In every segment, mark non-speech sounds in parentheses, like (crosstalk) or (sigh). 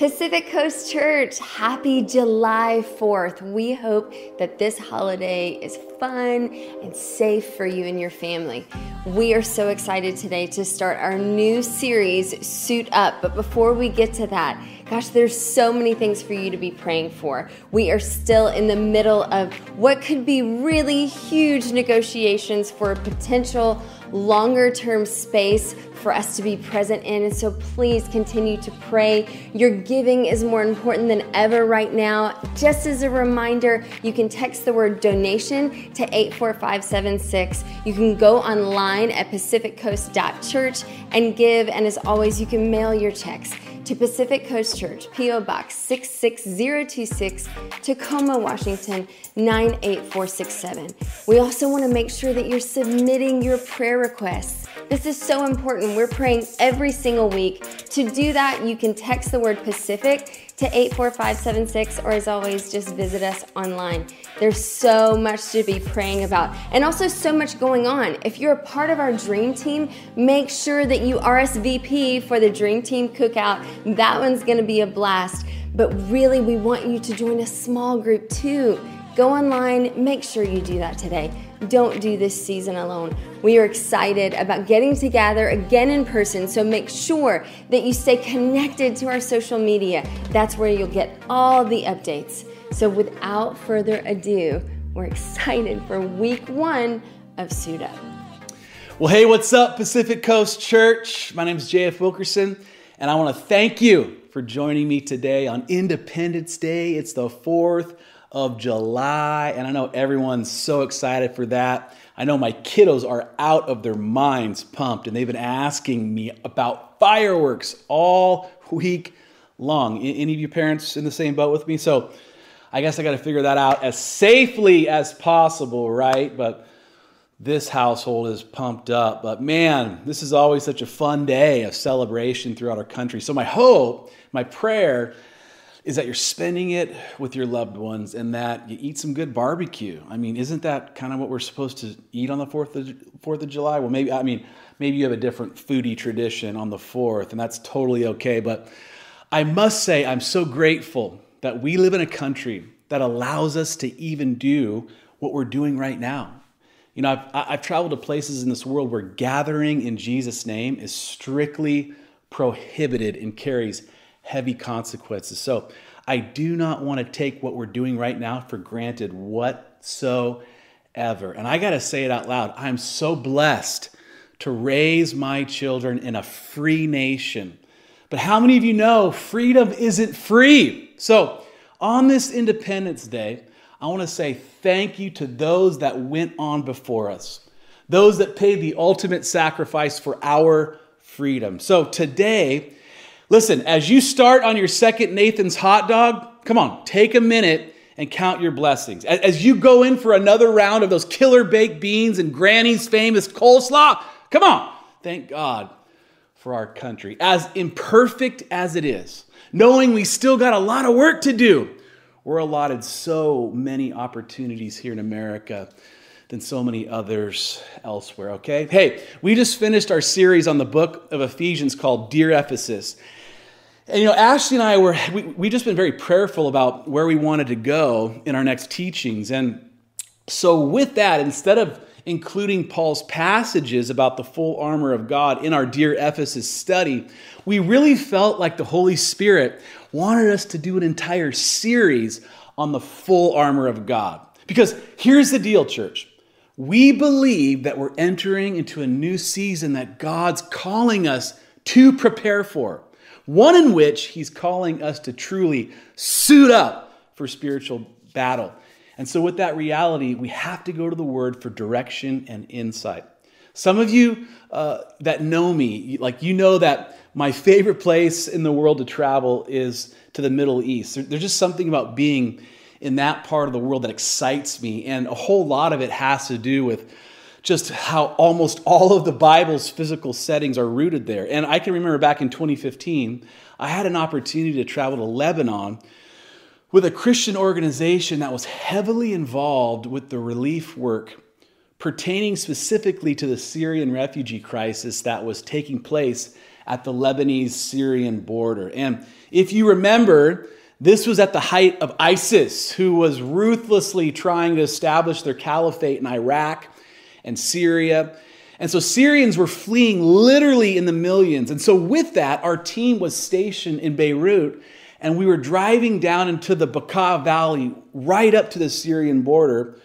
Pacific Coast Church, happy July 4th. We hope that this holiday is fun and safe for you and your family. We are so excited today to start our new series, Suit Up. But before we get to that, gosh, there's so many things for you to be praying for. We are still in the middle of what could be really huge negotiations for a potential longer term space for us to be present in. And so please continue to pray. Your giving is more important than ever right now. Just as a reminder, you can text the word donation to 84576. You can go online at pacificcoast.church and give. And as always, you can mail your checks to Pacific Coast Church, P.O. Box 66026, Tacoma, Washington 98467. We also want to make sure that you're submitting your prayer requests. This is so important. We're praying every single week. To do that, you can text the word Pacific to 84576, or as always, just visit us online. There's so much to be praying about, and also so much going on. If you're a part of our dream team, make sure that you RSVP for the dream team cookout. That one's gonna be a blast. But really, we want you to join a small group too. Go online, make sure you do that today. Don't do this season alone. We are excited about getting together again in person, so make sure that you stay connected to our social media. That's where you'll get all the updates. So, without further ado, we're excited for week one of Suit Up. Well, hey, what's up, Pacific Coast Church? My name is JF Wilkerson, and I want to thank you for joining me today on Independence Day. It's the 4th of July. And I know everyone's so excited for that. I know my kiddos are out of their minds pumped, and they've been asking me about fireworks all week long. Any of you parents in the same boat with me? So I guess I got to figure that out as safely as possible, right? But this household is pumped up. But man, this is always such a fun day of celebration throughout our country. So my hope, my prayer, is that you're spending it with your loved ones and that you eat some good barbecue. I mean, isn't that kind of what we're supposed to eat on the 4th of, 4th of July? Well, maybe, I mean, maybe you have a different foodie tradition on the 4th, and that's totally okay. But I must say, I'm so grateful that we live in a country that allows us to even do what we're doing right now. You know, I've, I've traveled to places in this world where gathering in Jesus' name is strictly prohibited and carries heavy consequences. So I do not want to take what we're doing right now for granted whatsoever. And I got to say it out loud I'm so blessed to raise my children in a free nation. But how many of you know freedom isn't free? So on this Independence Day, I want to say thank you to those that went on before us, those that paid the ultimate sacrifice for our freedom. So today, Listen, as you start on your second Nathan's hot dog, come on, take a minute and count your blessings. As you go in for another round of those killer baked beans and Granny's famous coleslaw, come on, thank God for our country. As imperfect as it is, knowing we still got a lot of work to do, we're allotted so many opportunities here in America than so many others elsewhere, okay? Hey, we just finished our series on the book of Ephesians called Dear Ephesus. And you know, Ashley and I were, we, we just been very prayerful about where we wanted to go in our next teachings. And so, with that, instead of including Paul's passages about the full armor of God in our Dear Ephesus study, we really felt like the Holy Spirit wanted us to do an entire series on the full armor of God. Because here's the deal, church. We believe that we're entering into a new season that God's calling us to prepare for one in which he's calling us to truly suit up for spiritual battle. And so, with that reality, we have to go to the word for direction and insight. Some of you uh, that know me, like you know that my favorite place in the world to travel is to the Middle East. There's just something about being in that part of the world that excites me, and a whole lot of it has to do with just how almost all of the Bible's physical settings are rooted there. And I can remember back in 2015, I had an opportunity to travel to Lebanon with a Christian organization that was heavily involved with the relief work pertaining specifically to the Syrian refugee crisis that was taking place at the Lebanese Syrian border. And if you remember, this was at the height of ISIS, who was ruthlessly trying to establish their caliphate in Iraq and Syria. And so Syrians were fleeing literally in the millions. And so, with that, our team was stationed in Beirut, and we were driving down into the Bekaa Valley, right up to the Syrian border,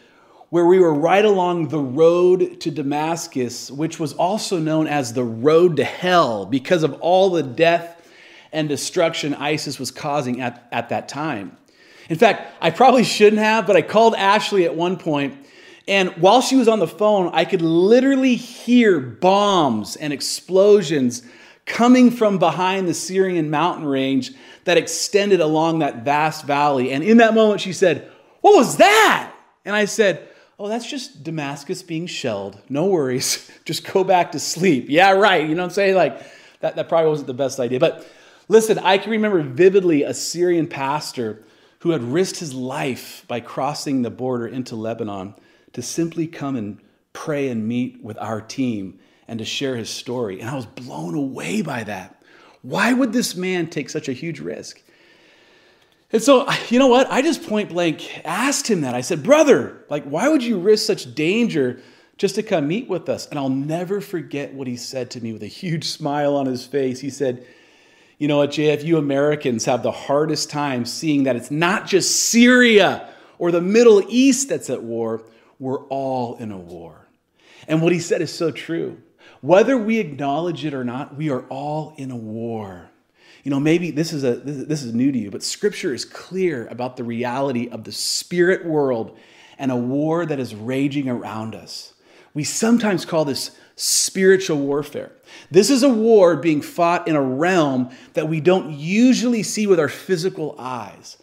where we were right along the road to Damascus, which was also known as the road to hell because of all the death and destruction ISIS was causing at, at that time. In fact, I probably shouldn't have, but I called Ashley at one point and while she was on the phone, I could literally hear bombs and explosions coming from behind the Syrian mountain range that extended along that vast valley. And in that moment, she said, What was that? And I said, Oh, that's just Damascus being shelled. No worries. (laughs) Just go back to sleep. Yeah, right. You know what I'm saying? Like, that, that probably wasn't the best idea. But listen, I can remember vividly a Syrian pastor who had risked his life by crossing the border into Lebanon to simply come and pray and meet with our team and to share his story. And I was blown away by that. Why would this man take such a huge risk? And so, you know what? I just point blank asked him that. I said, Brother, like, why would you risk such danger just to come meet with us? And I'll never forget what he said to me with a huge smile on his face. He said, You know what, JF, you Americans have the hardest time seeing that it's not just Syria or the Middle East that's at war we're all in a war. And what he said is so true. Whether we acknowledge it or not, we are all in a war. You know, maybe this is a this is new to you, but scripture is clear about the reality of the spirit world and a war that is raging around us. We sometimes call this spiritual warfare. This is a war being fought in a realm that we don't usually see with our physical eyes.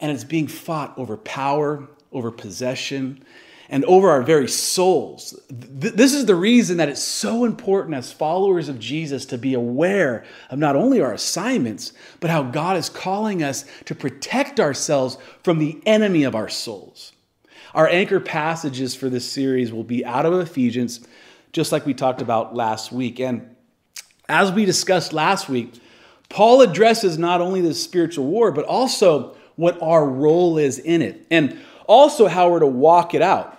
And it's being fought over power, over possession, and over our very souls. This is the reason that it's so important as followers of Jesus to be aware of not only our assignments, but how God is calling us to protect ourselves from the enemy of our souls. Our anchor passages for this series will be out of Ephesians, just like we talked about last week. And as we discussed last week, Paul addresses not only the spiritual war, but also what our role is in it. And also how we're to walk it out.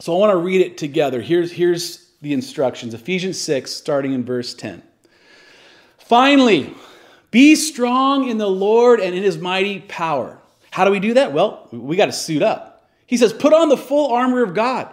So I want to read it together. Here's, here's the instructions Ephesians 6, starting in verse 10. Finally, be strong in the Lord and in his mighty power. How do we do that? Well, we got to suit up. He says, Put on the full armor of God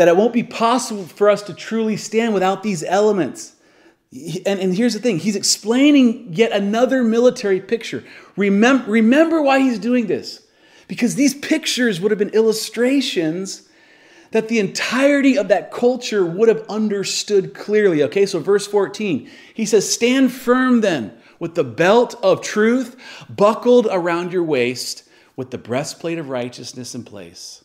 that it won't be possible for us to truly stand without these elements. And, and here's the thing he's explaining yet another military picture. Remember, remember why he's doing this. Because these pictures would have been illustrations that the entirety of that culture would have understood clearly. Okay, so verse 14, he says, Stand firm then with the belt of truth buckled around your waist, with the breastplate of righteousness in place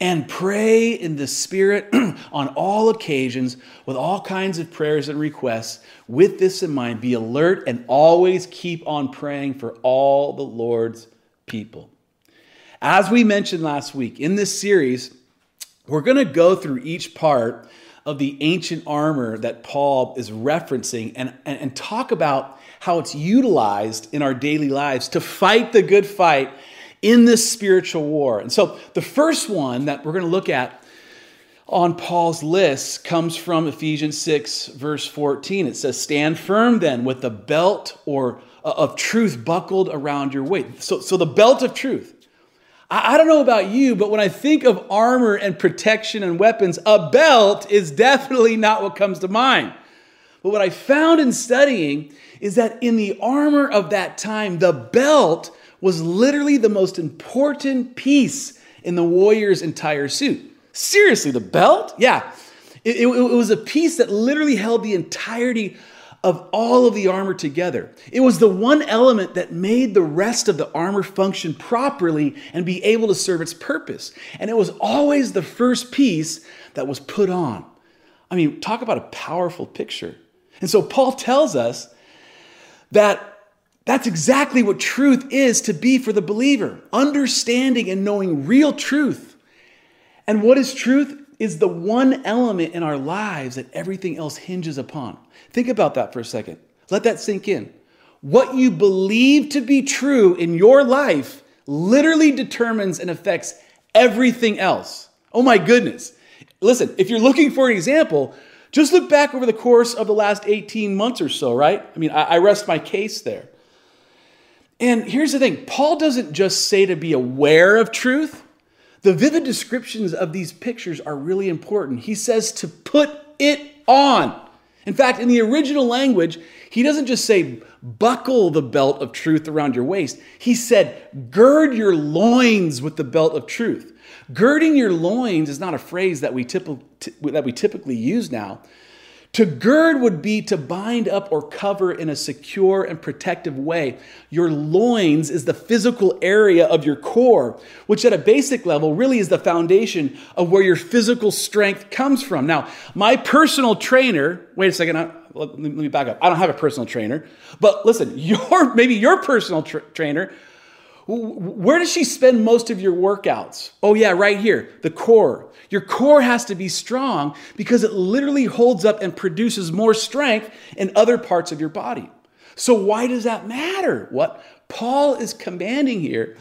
and pray in the Spirit (clears throat) on all occasions with all kinds of prayers and requests. With this in mind, be alert and always keep on praying for all the Lord's people. As we mentioned last week, in this series, we're going to go through each part of the ancient armor that Paul is referencing and, and, and talk about how it's utilized in our daily lives to fight the good fight in this spiritual war. And so the first one that we're going to look at on Paul's list comes from Ephesians 6, verse 14. It says, Stand firm then with the belt or uh, of truth buckled around your waist. So, so the belt of truth. I, I don't know about you, but when I think of armor and protection and weapons, a belt is definitely not what comes to mind. But what I found in studying is that in the armor of that time, the belt was literally the most important piece in the warrior's entire suit. Seriously, the belt? Yeah. It, it, it, was a piece that literally held the entirety of all of the armor together. It was the one element that made the rest of the armor function properly and be able to serve its purpose. And it was always the first piece that was put on. I mean, talk about a powerful picture. And so Paul tells us that that's exactly what truth is to be for the believer understanding and knowing real truth. And what is truth? Is the one element in our lives that everything else hinges upon. Think about that for a second. Let that sink in. What you believe to be true in your life literally determines and affects everything else. Oh my goodness. Listen, if you're looking for an example, just look back over the course of the last 18 months or so, right? I mean, I, rest my case there. And here's the thing Paul doesn't just say to be aware of truth. The vivid descriptions of these pictures are really important. He says to put it on. In fact, in the original language, he doesn't just say buckle the belt of truth around your waist. He said gird your loins with the belt of truth. Girding your loins is not a phrase that we, that we typically use now. To gird would be to bind up or cover in a secure and protective way. Your loins is the physical area of your core, which at a basic level really is the foundation of where your physical strength comes from. Now, my personal trainer, wait a second, let me back up. I don't have a personal trainer, but listen, (laughs) your maybe your personal tra- trainer where does she spend most of your workouts? Oh, yeah, right here, the core. Your core has to be strong because it literally holds up and produces more strength in other parts of your body. So, why does that matter? What Paul is commanding here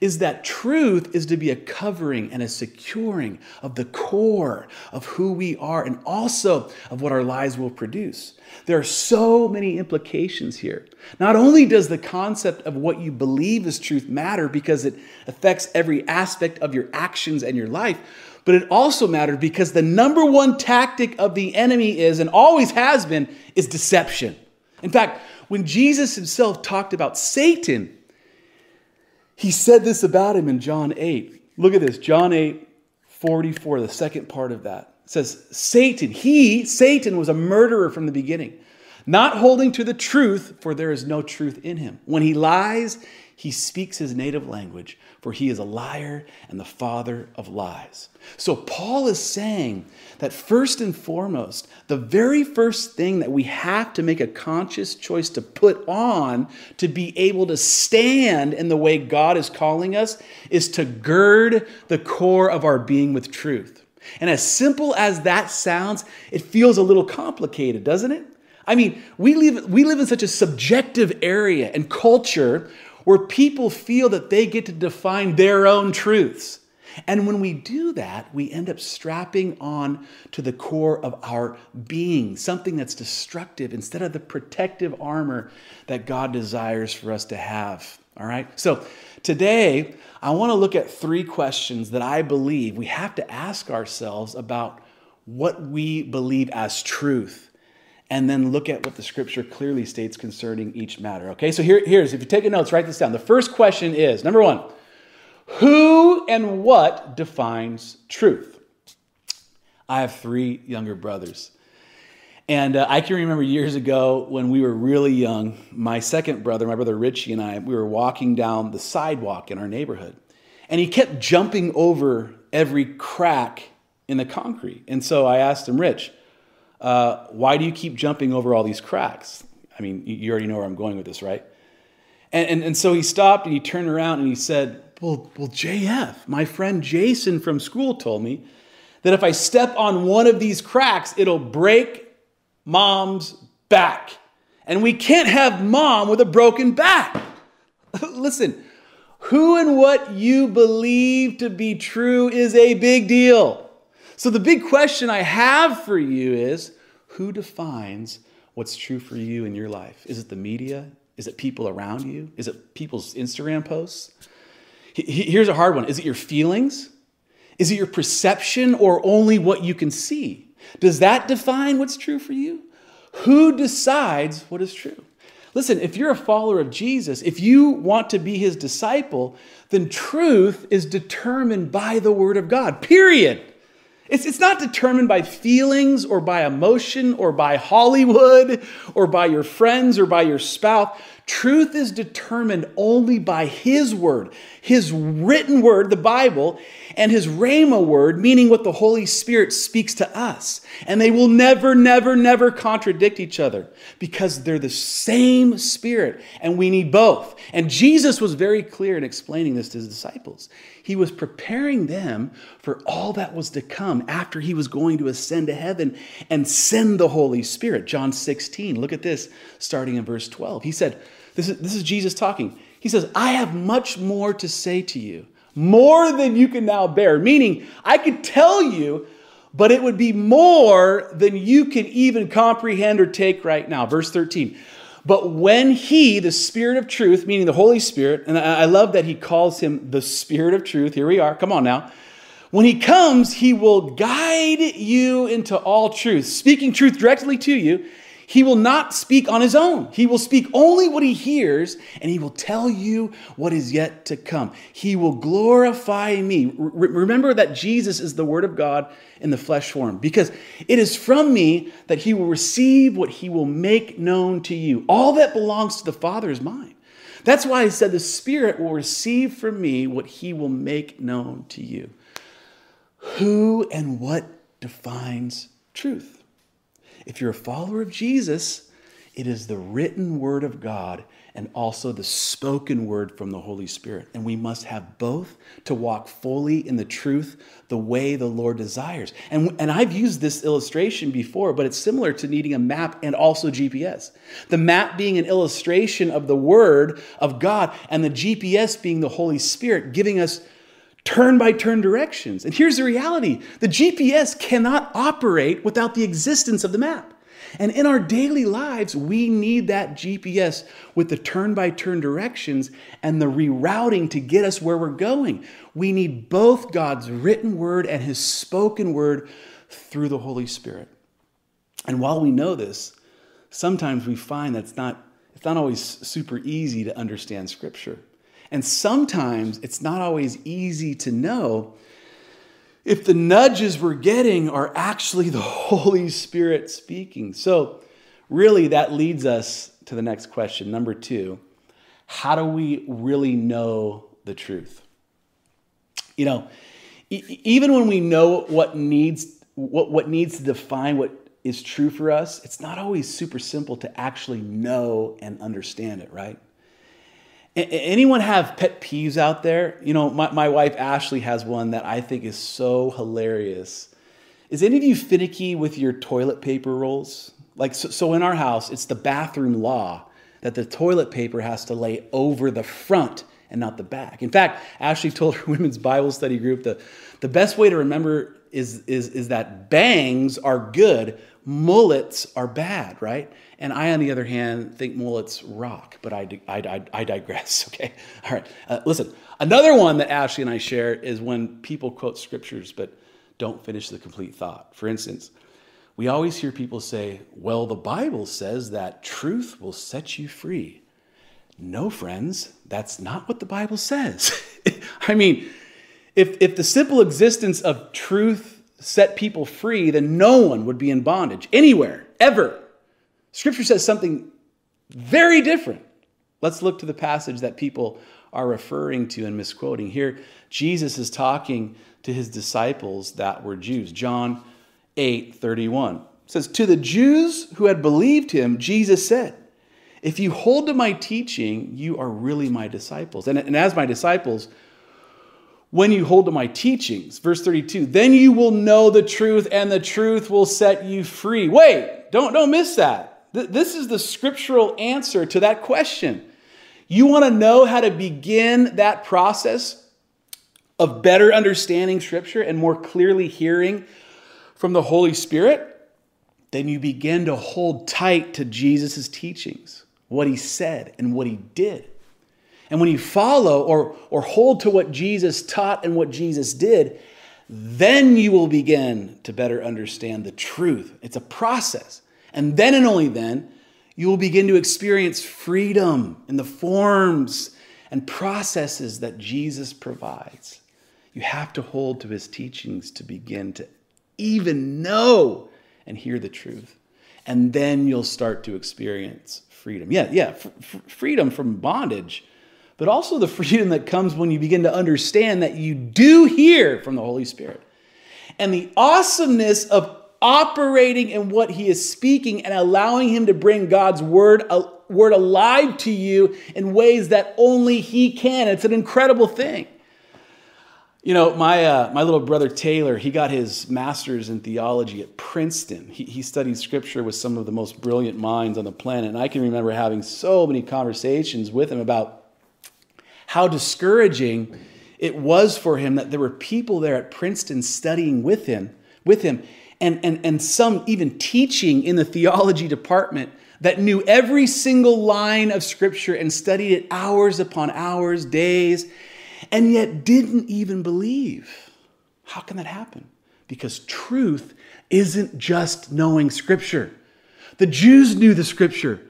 is that truth is to be a covering and a securing of the core of who we are and also of what our lives will produce. There are so many implications here. Not only does the concept of what you believe is truth matter because it affects every aspect of your actions and your life, but it also matters because the number one tactic of the enemy is, and always has been, is deception. In fact, when Jesus himself talked about Satan, he said this about him in John 8. Look at this, John 8, 44, the second part of that. It says, Satan, he, Satan, was a murderer from the beginning, not holding to the truth, for there is no truth in him. When he lies, he speaks his native language, for he is a liar and the father of lies. So, Paul is saying that first and foremost, the very first thing that we have to make a conscious choice to put on to be able to stand in the way God is calling us is to gird the core of our being with truth. And as simple as that sounds, it feels a little complicated, doesn't it? I mean, we live, we live in such a subjective area and culture where people feel that they get to define their own truths. And when we do that, we end up strapping on to the core of our being, something that's destructive instead of the protective armor that God desires for us to have. All right? So today, I want to look at three questions that I believe we have to ask ourselves about what we believe as truth and then look at what the scripture clearly states concerning each matter. Okay, so here, here's, if you take notes, write this down. The first question is number one, who and what defines truth? I have three younger brothers. And uh, I can remember years ago when we were really young, my second brother, my brother Richie, and I, we were walking down the sidewalk in our neighborhood. And he kept jumping over every crack in the concrete. And so I asked him, Rich, uh, why do you keep jumping over all these cracks? I mean, you already know where I'm going with this, right? And, and, and so he stopped and he turned around and he said, well, well, JF, my friend Jason from school told me that if I step on one of these cracks, it'll break mom's back. And we can't have mom with a broken back. (laughs) Listen, who and what you believe to be true is a big deal. So, the big question I have for you is who defines what's true for you in your life? Is it the media? Is it people around you? Is it people's Instagram posts? Here's a hard one Is it your feelings? Is it your perception or only what you can see? Does that define what's true for you? Who decides what is true? Listen, if you're a follower of Jesus, if you want to be his disciple, then truth is determined by the word of God, period. It's, it's not determined by feelings or by emotion or by Hollywood or by your friends or by your spouse. Truth is determined only by His Word, His written Word, the Bible, and His Rhema Word, meaning what the Holy Spirit speaks to us. And they will never, never, never contradict each other because they're the same Spirit, and we need both. And Jesus was very clear in explaining this to His disciples. He was preparing them for all that was to come after He was going to ascend to heaven and send the Holy Spirit. John 16, look at this, starting in verse 12. He said, this is, this is Jesus talking. He says, I have much more to say to you, more than you can now bear. Meaning, I could tell you, but it would be more than you can even comprehend or take right now. Verse 13. But when he, the Spirit of truth, meaning the Holy Spirit, and I love that he calls him the Spirit of truth, here we are, come on now. When he comes, he will guide you into all truth, speaking truth directly to you he will not speak on his own. He will speak only what he hears, and he will tell you what is yet to come. He will glorify me. Re- remember that Jesus is the Word of God in the flesh form, because it is from me that he will receive what he will make known to you. All that belongs to the Father is mine. That's why I said the Spirit will receive from me what he will make known to you. Who and what defines truth? If you're a follower of Jesus, it is the written word of God and also the spoken word from the Holy Spirit. And we must have both to walk fully in the truth the way the Lord desires. And, and I've used this illustration before, but it's similar to needing a map and also GPS. The map being an illustration of the word of God, and the GPS being the Holy Spirit giving us turn by turn directions. And here's the reality the GPS cannot operate without the existence of the map. And in our daily lives, we need that GPS with the turn by turn directions and the rerouting to get us where we're going. We need both God's written word and his spoken word through the Holy Spirit. And while we know this, sometimes we find that's not, it's not always super easy to understand Scripture. And sometimes it's not always easy to know if the nudges we're getting are actually the (laughs) Holy Spirit speaking. So, really, that leads us to the next question. Number two how do we really know the truth? You know, even when we know what needs, what, what needs to define what is true for us, it's not always super simple to actually know and understand it, right? Anyone have pet peeves out there? You know, my, my wife Ashley has one that I think is so hilarious. Is any of you finicky with your toilet paper rolls? Like, so, so in our house, it's the bathroom law that the toilet paper has to lay over the front and not the back. In fact, Ashley told her (laughs) women's Bible study group that the best way to remember is, is, is that bangs are good, mullets are bad, right? And I, on the other hand, think mullets rock, but I, I, I, digress, (laughs) okay? All right, uh, listen. Another one that Ashley and I share is when people quote scriptures but don't finish the complete thought. For instance, we always hear people say, well, the Bible says that truth will set you free. No, friends, that's not what the Bible says. (laughs) I mean, if, if the simple existence of truth set people free, then no one would be in bondage anywhere, ever. Scripture says something very different. Let's look to the passage that people are referring to and misquoting. Here, Jesus is talking to his disciples that were Jews. John 8 31 says, To the Jews who had believed him, Jesus said, If you hold to my teaching, you are really my disciples. And, and as my disciples, when you hold to my teachings, verse 32, then you will know the truth, and the truth will set you free. Wait, don't, don't miss that. This is the scriptural answer to that question. You want to know how to begin that process of better understanding Scripture and more clearly hearing from the Holy Spirit? Then you begin to hold tight to Jesus' teachings, what he said and what he did. And when you follow or, or hold to what Jesus taught and what Jesus did, then you will begin to better understand the truth. It's a process. And then and only then, you will begin to experience freedom in the forms and processes that Jesus provides. You have to hold to his teachings to begin to even know and hear the truth. And then you'll start to experience freedom. Yeah, yeah, f- freedom from bondage, but also the freedom that comes when you begin to understand that you do hear from the Holy Spirit. And the awesomeness of operating in what he is speaking and allowing him to bring God's word, uh, word alive to you in ways that only he can. It's an incredible thing. You know, my, uh, my little brother Taylor, he got his master's in theology at Princeton. He, he studied scripture with some of the most brilliant minds on the planet. And I can remember having so many conversations with him about how discouraging it was for him that there were people there at Princeton studying with him, with him and, and, and some even teaching in the theology department that knew every single line of scripture and studied it hours upon hours, days, and yet didn't even believe. How can that happen? Because truth isn't just knowing scripture. The Jews knew the scripture.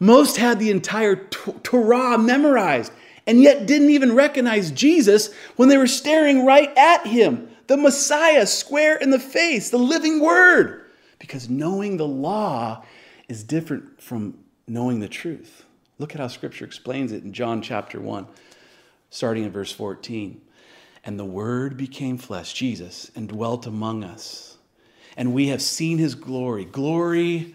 Most had the entire Torah memorized and yet didn't even recognize Jesus when they were staring right at him the Messiah square in the face, the living word. Because knowing the law is different from knowing the truth. Look at how scripture explains it in John chapter 1, starting in verse 14. And the word became flesh, Jesus, and dwelt among us. And we have seen his glory, glory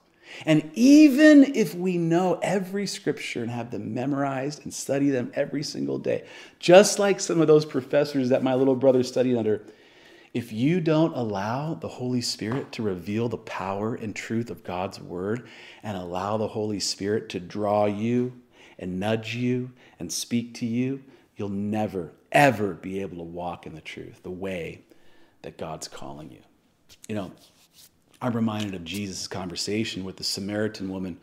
And even if we know every scripture and have them memorized and study them every single day, just like some of those professors that my little brother studied under, if you don't allow the Holy Spirit to reveal the power and truth of God's word and allow the Holy Spirit to draw you and nudge you and speak to you, you'll never, ever be able to walk in the truth, the way that God's calling you. You know, I'm reminded of Jesus' conversation with the Samaritan woman.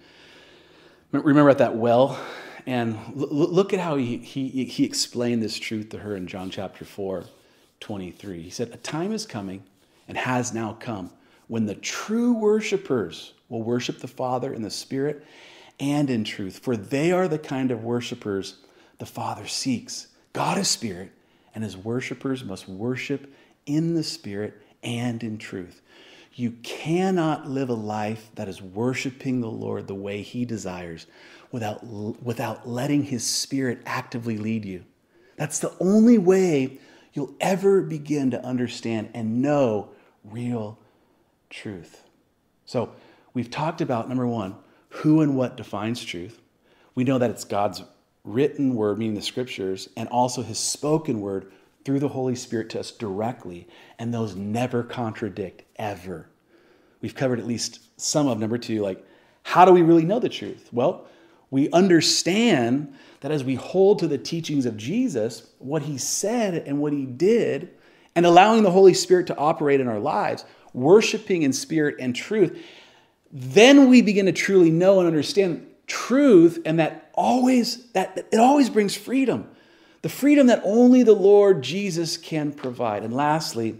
Remember at that well? And look at how he, he, he explained this truth to her in John chapter 4, 23. He said, A time is coming and has now come when the true worshipers will worship the Father in the Spirit and in truth, for they are the kind of worshipers the Father seeks. God is Spirit, and his worshipers must worship in the Spirit and in truth. You cannot live a life that is worshiping the Lord the way He desires without, without letting His Spirit actively lead you. That's the only way you'll ever begin to understand and know real truth. So, we've talked about number one, who and what defines truth. We know that it's God's written word, meaning the scriptures, and also His spoken word through the Holy Spirit to us directly, and those never contradict ever. We've covered at least some of number two, like how do we really know the truth? Well, we understand that as we hold to the teachings of Jesus, what he said and what he did, and allowing the Holy Spirit to operate in our lives, worshiping in spirit and truth, then we begin to truly know and understand truth and that always that it always brings freedom the freedom that only the Lord Jesus can provide. And lastly,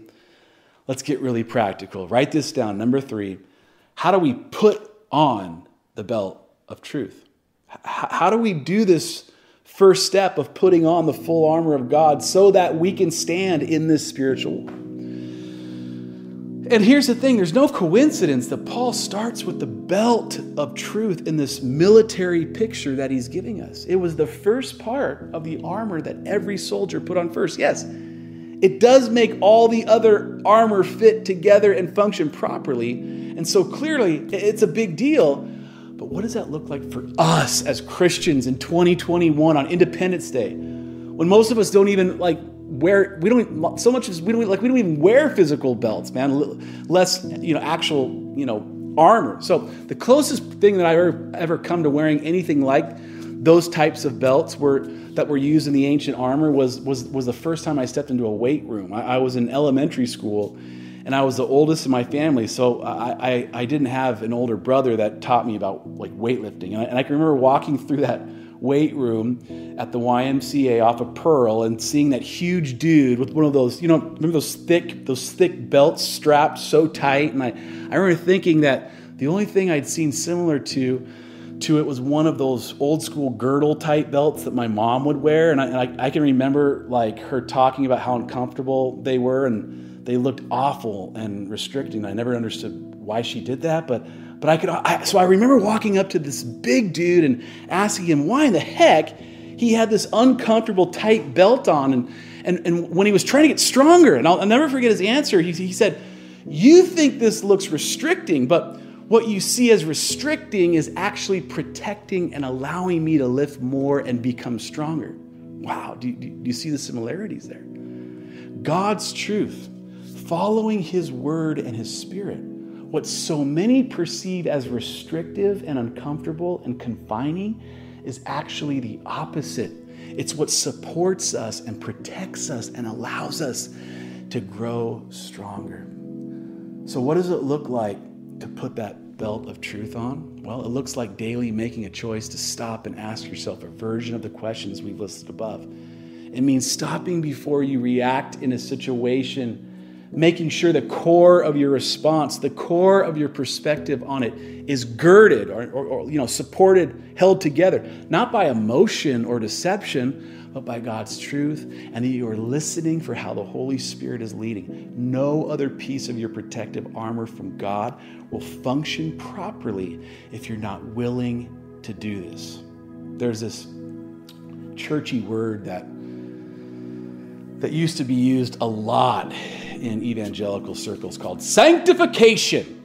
let's get really practical. Write this down. Number three, how do we put on the belt of truth? How do we do this first step of putting on the full armor of God so that we can stand in this spiritual? And here's the thing there's no coincidence that Paul starts with the belt of truth in this military picture that he's giving us. It was the first part of the armor that every soldier put on first. Yes, it does make all the other armor fit together and function properly. And so clearly, it's a big deal. But what does that look like for us as Christians in 2021 on Independence Day? When most of us don't even like wear we don't so much as we don't like we don't even wear physical belts man. Less you know actual you know armor. So the closest thing that i ever ever come to wearing anything like those types of belts were that were used in the ancient armor was was was the first time i stepped into a weight room. I, I was in elementary school and i was the oldest in my family so I, I, I didn't have an older brother that taught me about like weightlifting. And I, and I can remember walking through that weight room at the YMCA off of Pearl and seeing that huge dude with one of those, you know, remember those thick, those thick belts strapped so tight. And I, I remember thinking that the only thing I'd seen similar to to it was one of those old school girdle type belts that my mom would wear. And I, and I, I can remember like her talking about how uncomfortable they were and they looked awful and restricting. I never understood why she did that, but but I could, I, so I remember walking up to this big dude and asking him why in the heck he had this uncomfortable tight belt on. And, and, and when he was trying to get stronger, and I'll, I'll never forget his answer, he, he said, You think this looks restricting, but what you see as restricting is actually protecting and allowing me to lift more and become stronger. Wow, do, do, do you see the similarities there? God's truth, following His word and His spirit what so many perceive as restrictive and uncomfortable and confining is actually the opposite. It's what supports us and protects us and allows us to grow stronger. So, what does it look like to put that belt of truth on? Well, it looks like daily making a choice to stop and ask yourself a version of the questions we've listed above. It means stopping before you react in a situation making sure the core of your response, the core of your perspective on it is girded or, or, or, you know, supported, held together, not by emotion or deception, but by God's truth, and that you are listening for how the Holy Spirit is leading. No other piece of your protective armor from God will function properly if you're not willing to do this. There's this churchy word that that used to be used a lot in evangelical circles called sanctification.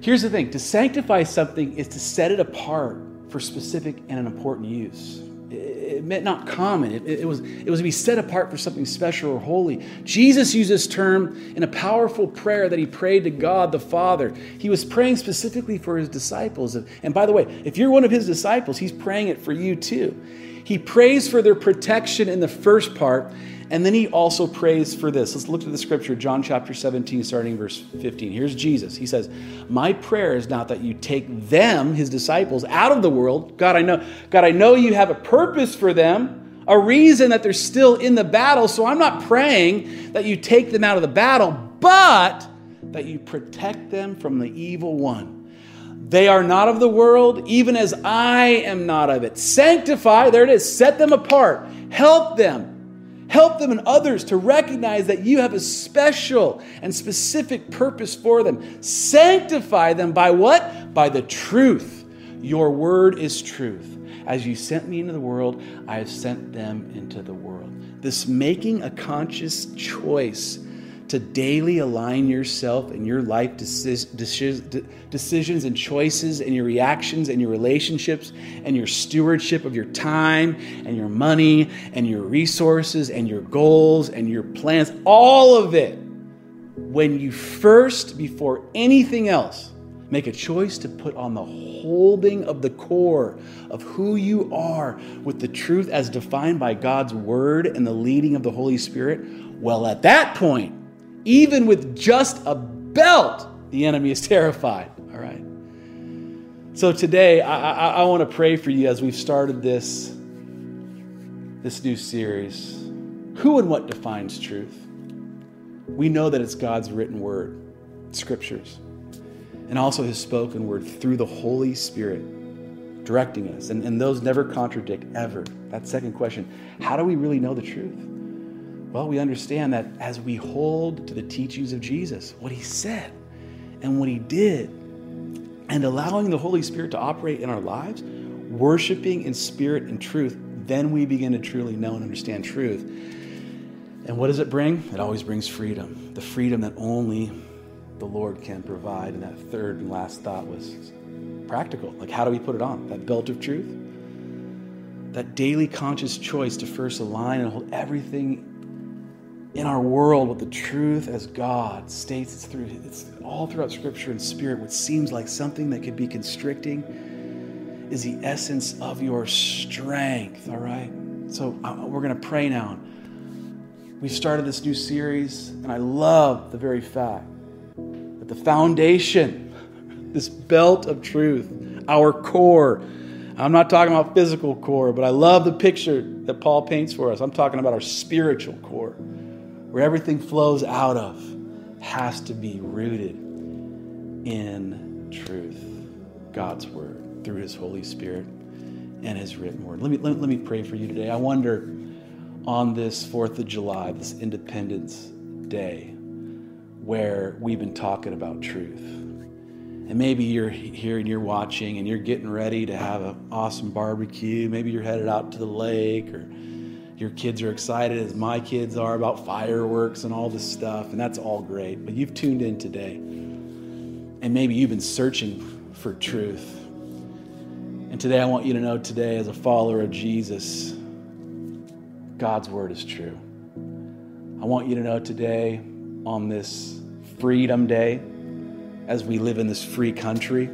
Here's the thing to sanctify something is to set it apart for specific and an important use. It meant not common. It, it, was, it was to be set apart for something special or holy. Jesus used this term in a powerful prayer that he prayed to God the Father. He was praying specifically for his disciples. And by the way, if you're one of his disciples, he's praying it for you too. He prays for their protection in the first part, and then he also prays for this. Let's look at the scripture, John chapter 17, starting verse 15. Here's Jesus. He says, My prayer is not that you take them, his disciples, out of the world. God, I know, God, I know you have a purpose for them, a reason that they're still in the battle. So I'm not praying that you take them out of the battle, but that you protect them from the evil one. They are not of the world, even as I am not of it. Sanctify, there it is, set them apart, help them Help them and others to recognize that you have a special and specific purpose for them. Sanctify them by what? By the truth. Your word is truth. As you sent me into the world, I have sent them into the world. This making a conscious choice to daily align yourself and your life decisions and choices and your reactions and your relationships and your stewardship of your time and your money and your resources and your goals and your plans, all of it, when you first, before anything else, make a choice to put on the holding of the core of who you are with the truth as defined by God's word and the leading of the Holy Spirit, well, at that point, even with just a belt, the enemy is (laughs) terrified. All right. So today, I, I, I want to pray for you as we've started this, this new series. Who and what defines truth? We know that it's God's written word, scriptures, and also his spoken word through the Holy Spirit directing us. And, and those never contradict, ever. That second question how do we really know the truth? Well, we understand that as we hold to the teachings of Jesus, what he said and what he did, and allowing the Holy Spirit to operate in our lives, worshiping in spirit and truth, then we begin to truly know and understand truth. And what does it bring? It always brings freedom, the freedom that only the Lord can provide. And that third and last thought was practical. Like, how do we put it on? That belt of truth? That daily conscious choice to first align and hold everything in our world what the truth as God states it's through it's all throughout scripture and spirit what seems like something that could be constricting is the essence of your strength all right? So we're going to pray now. We started this new series and I love the very fact that the foundation (laughs) this belt of truth our core I'm not talking about physical core, but I love the picture that Paul paints for us. I'm talking about our spiritual core, where everything flows out of, has to be rooted in truth, God's word, through his Holy Spirit and his written word. Let me, let, let me pray for you today. I wonder on this 4th of July, this Independence Day, where we've been talking about truth and maybe you're here and you're watching and you're getting ready to have an awesome barbecue. Maybe you're headed out to the lake or your kids are excited as my kids are about fireworks and all this stuff, and that's all great. But you've tuned in today, and maybe you've been searching for truth. And today, I want you to know today, as a follower of Jesus, God's word is true. I want you to know today, on this Freedom Day, as we live in this free country,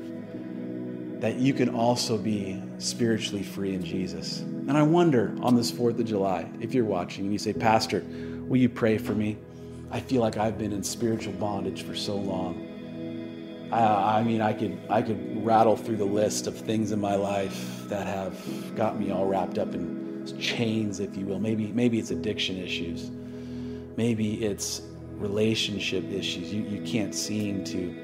that you can also be spiritually free in Jesus. And I wonder on this 4th of July, if you're watching and you say, Pastor, will you pray for me? I feel like I've been in spiritual bondage for so long. I, I mean, I could, I could rattle through the list of things in my life that have got me all wrapped up in chains, if you will. Maybe, maybe it's addiction issues. Maybe it's relationship issues. You, you can't seem to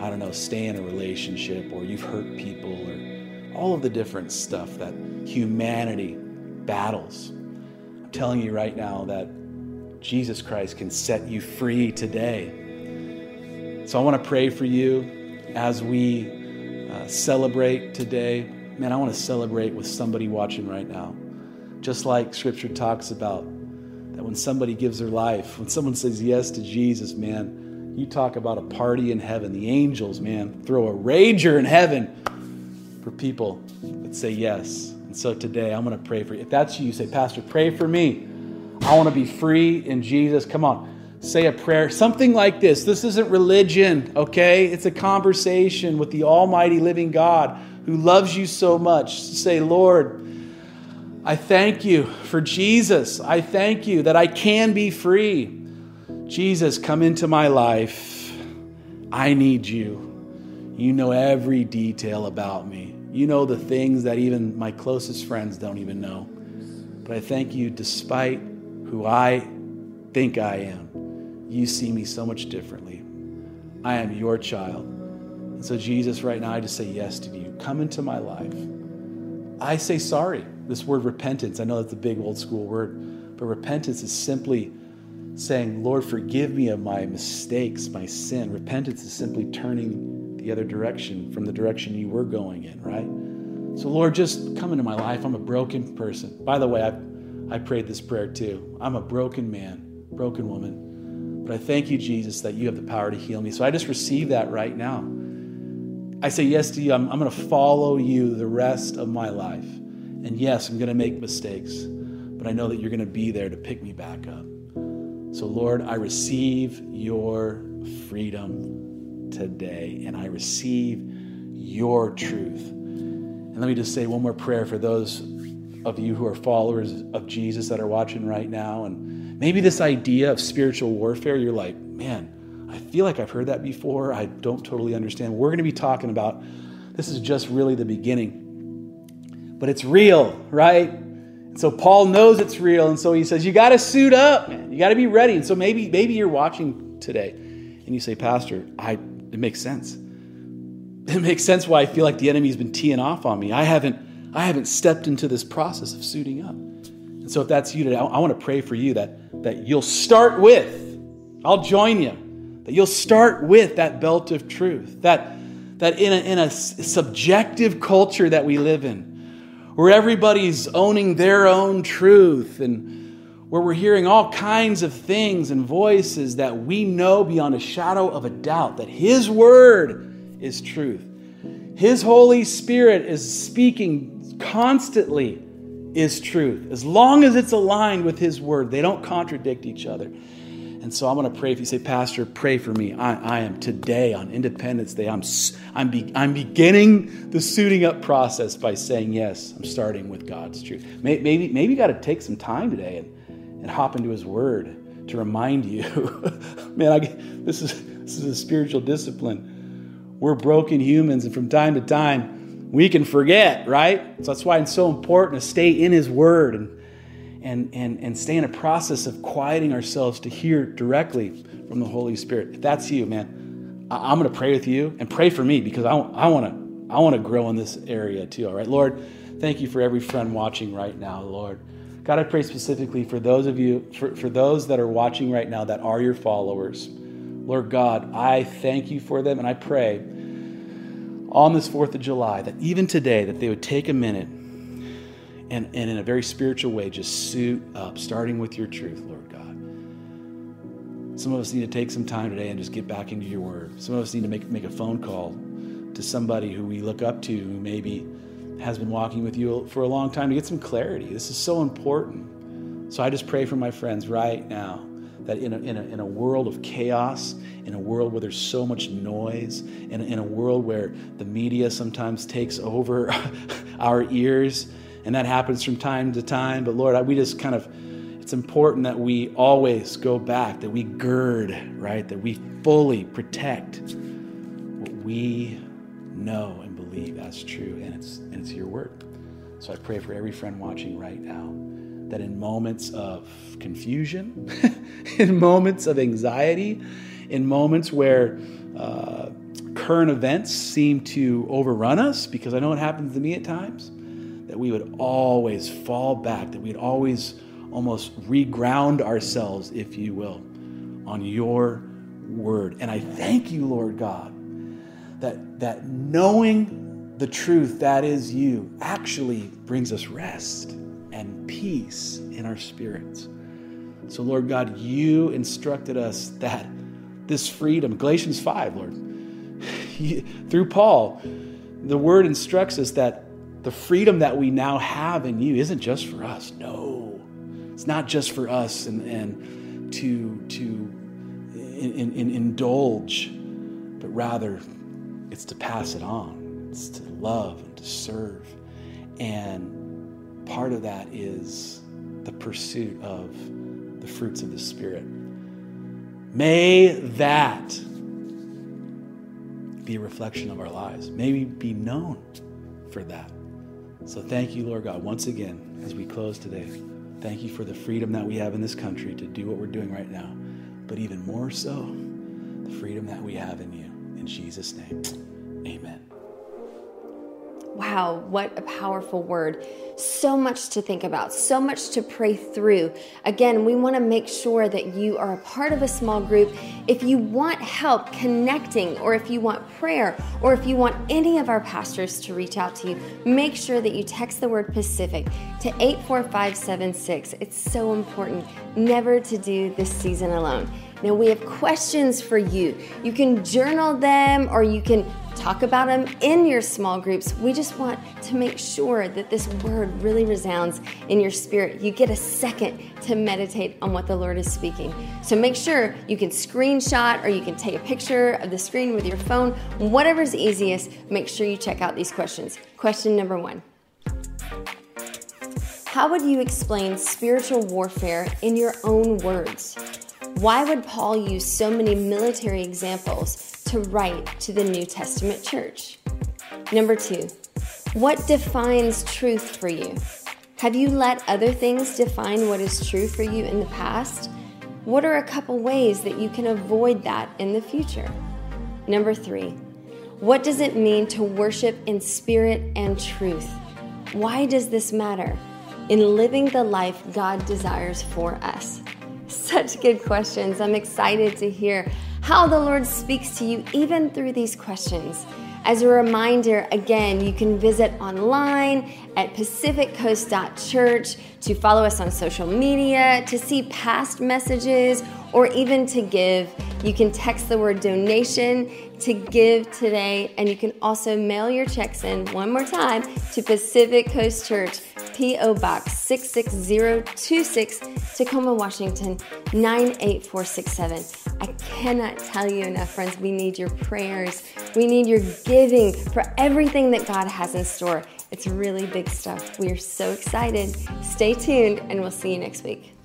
I don't know, stay in a relationship or you've hurt people or all of the different stuff that humanity battles. I'm telling you right now that Jesus Christ can set you free today. So I want to pray for you as we uh, celebrate today. Man, I want to celebrate with somebody watching right now. Just like scripture talks about that when somebody gives their life, when someone says yes to Jesus, man, you talk about a party in heaven. The angels, man, throw a rager in heaven for people that say yes. And so today, I'm going to pray for you. If that's you, you say, Pastor, pray for me. I want to be free in Jesus. Come on, say a prayer. Something like this. This isn't religion, okay? It's a conversation with the Almighty living God who loves you so much. Say, Lord, I thank you for Jesus. I thank you that I can be free. Jesus, come into my life. I need you. You know every detail about me. You know the things that even my closest friends don't even know. But I thank you, despite who I think I am, you see me so much differently. I am your child. And so, Jesus, right now, I just say yes to you. Come into my life. I say sorry. This word repentance, I know that's a big old school word, but repentance is simply saying, Lord, forgive me of my mistakes, my sin. Repentance is simply turning the other direction from the direction you were going in, right? So, Lord, just come into my life. I'm a broken person. By the way, I, I prayed this prayer too. I'm a broken man, broken woman. But I thank you, Jesus, that you have the power to heal me. So I just receive that right now. I say yes to you. I'm, I'm going to follow you the rest of my life. And yes, I'm going to make mistakes, but I know that you're going to be there to pick me back up. So, Lord, I receive your freedom today, and I receive your truth. And let me just say one more prayer for those of you who are followers of Jesus that are watching right now. And maybe this idea of spiritual warfare, you're like, man, I feel like I've heard that before. I don't totally understand. We're going to be talking about this is just really the beginning, but it's real, right? So Paul knows it's real, and so he says, You got to suit up, man. You got to be ready. And so maybe, maybe you're watching today and you say, Pastor, I, it makes sense. It makes sense why I feel like the enemy's been teeing off on me. I haven't, I haven't stepped into this process of suiting up. And so if that's you today, I, I want to pray for you that, that you'll start with, I'll join you, that you'll start with that belt of truth, that, that in a, in a subjective culture that we live in, where everybody's owning their own truth and where we're hearing all kinds of things and voices that we know beyond a shadow of a doubt that His Word is truth. His Holy Spirit is speaking constantly is truth. As long as it's aligned with His Word, they don't contradict each other. And so I'm going to pray. If you say, Pastor, pray for me. I, I am today on Independence Day. I'm, I'm, be, I'm beginning the suiting up process by saying, yes, I'm starting with God's truth. Maybe, maybe you got to take some time today and, and hop into His Word to remind you. (laughs) Man, I, this, is, this is a spiritual discipline. We're broken humans, and from time to time, we can forget, right? So that's why it's so important to stay in His Word and, and, and, and stay in a process of quieting ourselves to hear directly from the Holy Spirit. If that's you, man, I, am going to pray with you and pray for me because I, I want to I want to grow in this area too. All right, Lord, thank you for every friend watching right now, Lord. God, I pray specifically for those of you, for, for those that are watching right now that are your followers. Lord God, I thank you for them and I pray on this 4th of July that even today that they would take a minute and, and in a very spiritual way just suit up, starting with your truth, Lord God. Some of us need to take some time today and just get back into your word. Some of us need to make, make a phone call to somebody who we look up to who maybe has been walking with you for a long time to get some clarity. This is so important. So I just pray for my friends right now that in a, in a, in a world of chaos, in a world where there's so much noise, in in a world where the media sometimes takes over (laughs) our ears, and that happens from time to time. But Lord, we just kind of, it's important that we always go back, that we gird, right? That we fully protect what we know and believe as true, and it's, and it's your word. So I pray for every friend watching right now that in moments of confusion, (laughs) in moments of anxiety, in moments where uh, current events seem to overrun us, because I know it happens to me at times, that we would always fall back, that we'd always almost reground ourselves, if you will, on your word. And I thank you, Lord God, that, that knowing the truth that is you actually brings us rest and peace in our spirits. So, Lord God, you instructed us that this freedom, Galatians 5, Lord, (laughs) through Paul, the word instructs us that the freedom that we now have in you isn't just for us. No, it's not just for us and, and to, to in, in, in indulge, but rather it's to pass it on, it's to love and to serve. And part of that is the pursuit of the fruits of the Spirit. May that be a reflection of our lives. May we be known for that. So thank you, Lord God, once again, as we close today. Thank you for the freedom that we have in this country to do what we're doing right now, but even more so, the freedom that we have in you. In Jesus' name, amen. Wow, what a powerful word. So much to think about, so much to pray through. Again, we want to make sure that you are a part of a small group. If you want help connecting, or if you want prayer, or if you want any of our pastors to reach out to you, make sure that you text the word Pacific to 84576. It's so important never to do this season alone. Now, we have questions for you. You can journal them or you can talk about them in your small groups. We just want to make sure that this word really resounds in your spirit. You get a second to meditate on what the Lord is speaking. So make sure you can screenshot or you can take a picture of the screen with your phone, whatever's easiest. Make sure you check out these questions. Question number one How would you explain spiritual warfare in your own words? Why would Paul use so many military examples to write to the New Testament church? Number two, what defines truth for you? Have you let other things define what is true for you in the past? What are a couple ways that you can avoid that in the future? Number three, what does it mean to worship in spirit and truth? Why does this matter in living the life God desires for us? Such good questions. I'm excited to hear how the Lord speaks to you even through these questions. As a reminder, again, you can visit online at pacificcoast.church to follow us on social media, to see past messages, or even to give You can text the word donation to give today, and you can also mail your checks in one more time to Pacific Coast Church, P.O. Box 66026, Tacoma, Washington 98467. I cannot tell you enough, friends. We need your prayers, we need your giving for everything that God has in store. It's really big stuff. We are so excited. Stay tuned, and we'll see you next week.